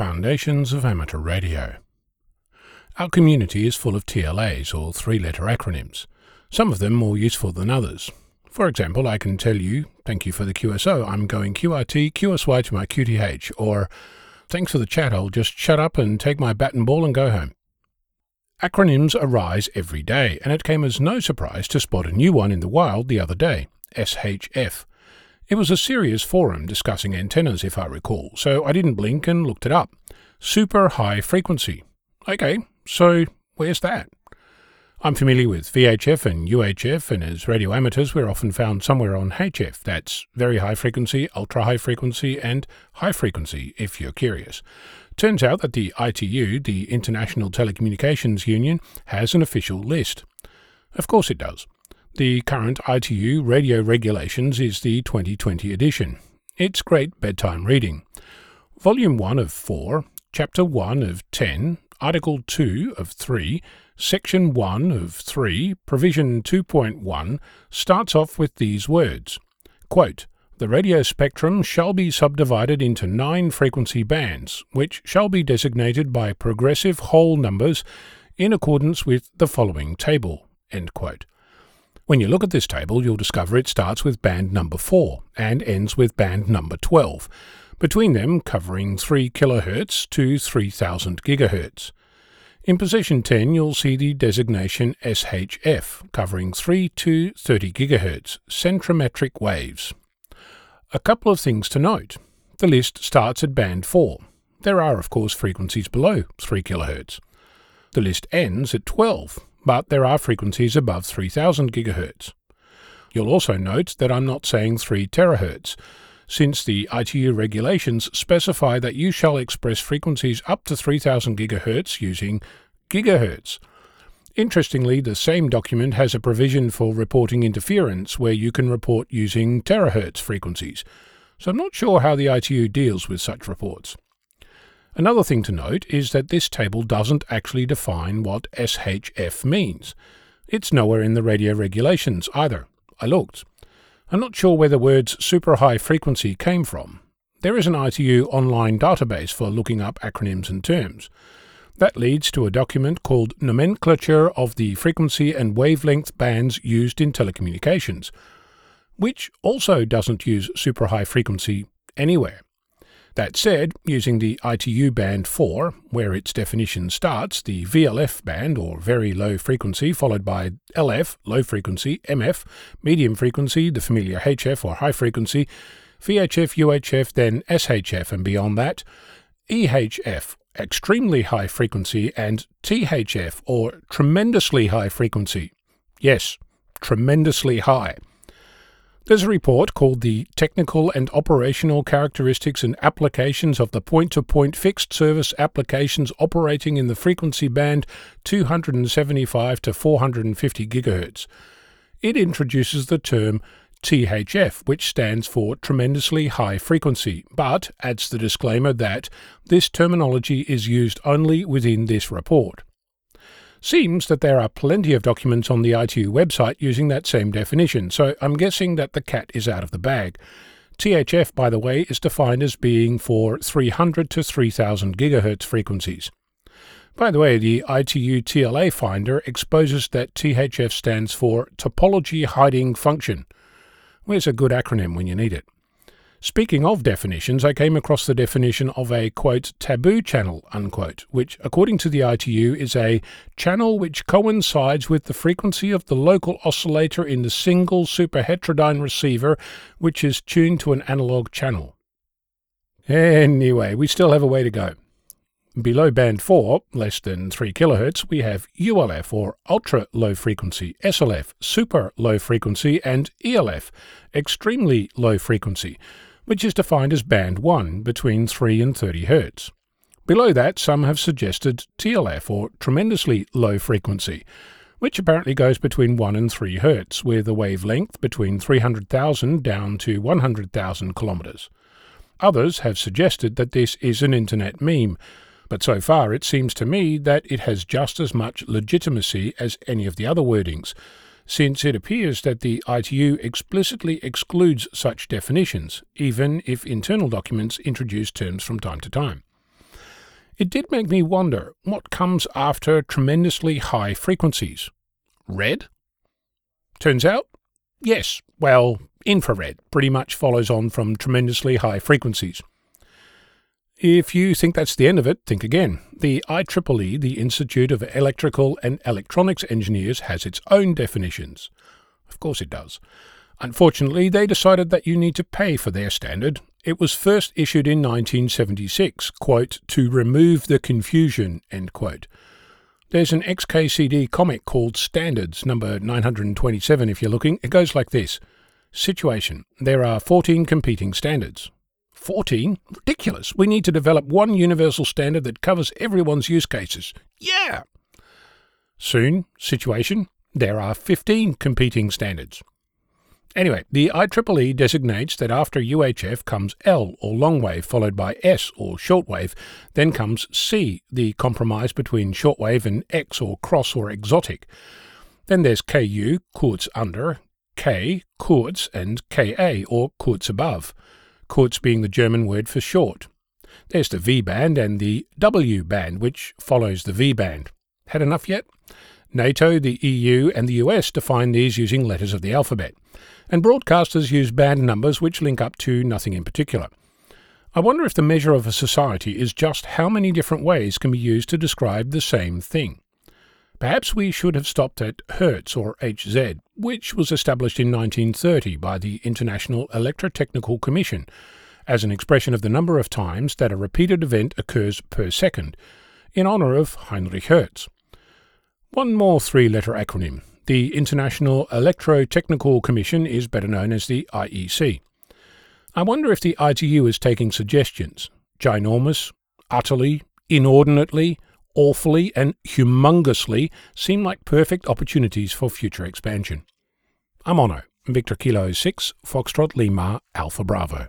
Foundations of Amateur Radio. Our community is full of TLAs, or three letter acronyms, some of them more useful than others. For example, I can tell you, thank you for the QSO, I'm going QRT, QSY to my QTH, or thanks for the chat, I'll just shut up and take my bat and ball and go home. Acronyms arise every day, and it came as no surprise to spot a new one in the wild the other day SHF. It was a serious forum discussing antennas, if I recall, so I didn't blink and looked it up. Super high frequency. Okay, so where's that? I'm familiar with VHF and UHF, and as radio amateurs, we're often found somewhere on HF. That's very high frequency, ultra high frequency, and high frequency, if you're curious. Turns out that the ITU, the International Telecommunications Union, has an official list. Of course it does. The current ITU radio regulations is the 2020 edition. It's great bedtime reading. Volume 1 of 4, Chapter 1 of 10, Article 2 of 3, Section 1 of 3, Provision 2.1 starts off with these words quote, The radio spectrum shall be subdivided into nine frequency bands, which shall be designated by progressive whole numbers in accordance with the following table. End quote. When you look at this table, you'll discover it starts with band number 4 and ends with band number 12, between them covering 3 kHz to 3000 GHz. In position 10, you'll see the designation SHF, covering 3 to 30 GHz, centimetric waves. A couple of things to note. The list starts at band 4. There are, of course, frequencies below 3 kHz. The list ends at 12, but there are frequencies above 3000 GHz. You'll also note that I'm not saying 3 terahertz, since the ITU regulations specify that you shall express frequencies up to 3000 GHz using gigahertz. Interestingly, the same document has a provision for reporting interference where you can report using terahertz frequencies, so I'm not sure how the ITU deals with such reports. Another thing to note is that this table doesn't actually define what SHF means. It's nowhere in the radio regulations either. I looked. I'm not sure where the words super high frequency came from. There is an ITU online database for looking up acronyms and terms. That leads to a document called Nomenclature of the Frequency and Wavelength Bands Used in Telecommunications, which also doesn't use super high frequency anywhere. That said, using the ITU band 4, where its definition starts, the VLF band, or very low frequency, followed by LF, low frequency, MF, medium frequency, the familiar HF or high frequency, VHF, UHF, then SHF, and beyond that, EHF, extremely high frequency, and THF, or tremendously high frequency. Yes, tremendously high. There's a report called the Technical and Operational Characteristics and Applications of the Point to Point Fixed Service Applications Operating in the Frequency Band 275 to 450 GHz. It introduces the term THF, which stands for Tremendously High Frequency, but adds the disclaimer that this terminology is used only within this report. Seems that there are plenty of documents on the ITU website using that same definition, so I'm guessing that the cat is out of the bag. THF, by the way, is defined as being for 300 to 3000 GHz frequencies. By the way, the ITU TLA Finder exposes that THF stands for Topology Hiding Function. Where's a good acronym when you need it? Speaking of definitions, I came across the definition of a quote taboo channel unquote, which according to the ITU is a channel which coincides with the frequency of the local oscillator in the single superheterodyne receiver which is tuned to an analog channel. Anyway, we still have a way to go. Below band 4, less than 3 kHz, we have ULF or ultra low frequency, SLF, super low frequency, and ELF, extremely low frequency which is defined as band 1 between 3 and 30 Hz. Below that, some have suggested TLF or tremendously low frequency, which apparently goes between 1 and 3 Hz, with a wavelength between 300,000 down to 100,000 kilometers. Others have suggested that this is an internet meme, but so far it seems to me that it has just as much legitimacy as any of the other wordings, since it appears that the ITU explicitly excludes such definitions, even if internal documents introduce terms from time to time. it did make me wonder what comes after tremendously high frequencies. Red? Turns out, yes, well, infrared pretty much follows on from tremendously high frequencies. If you think that's the end of it, think again. The IEEE, the Institute of Electrical and Electronics Engineers, has its own definitions. Of course it does. Unfortunately, they decided that you need to pay for their standard. It was first issued in 1976, quote, to remove the confusion, end quote. There's an XKCD comic called Standards, number 927 if you're looking. It goes like this Situation There are 14 competing standards. 14? Ridiculous. We need to develop one universal standard that covers everyone's use cases. Yeah! Soon, situation, there are 15 competing standards. Anyway, the IEEE designates that after UHF comes L or long wave followed by S or shortwave, then comes C, the compromise between shortwave and X or cross or exotic. Then there's KU, kurz under, K, kurz, and KA or kurz above kurz being the German word for short. There's the V band and the W band, which follows the V band. Had enough yet? NATO, the EU, and the US define these using letters of the alphabet, and broadcasters use band numbers which link up to nothing in particular. I wonder if the measure of a society is just how many different ways can be used to describe the same thing. Perhaps we should have stopped at Hertz or HZ, which was established in 1930 by the International Electrotechnical Commission as an expression of the number of times that a repeated event occurs per second, in honour of Heinrich Hertz. One more three letter acronym. The International Electrotechnical Commission is better known as the IEC. I wonder if the ITU is taking suggestions. Ginormous, utterly, inordinately, awfully, and humongously seem like perfect opportunities for future expansion. I'm Onno, Victor Kilo 6, Foxtrot Lima, Alpha Bravo.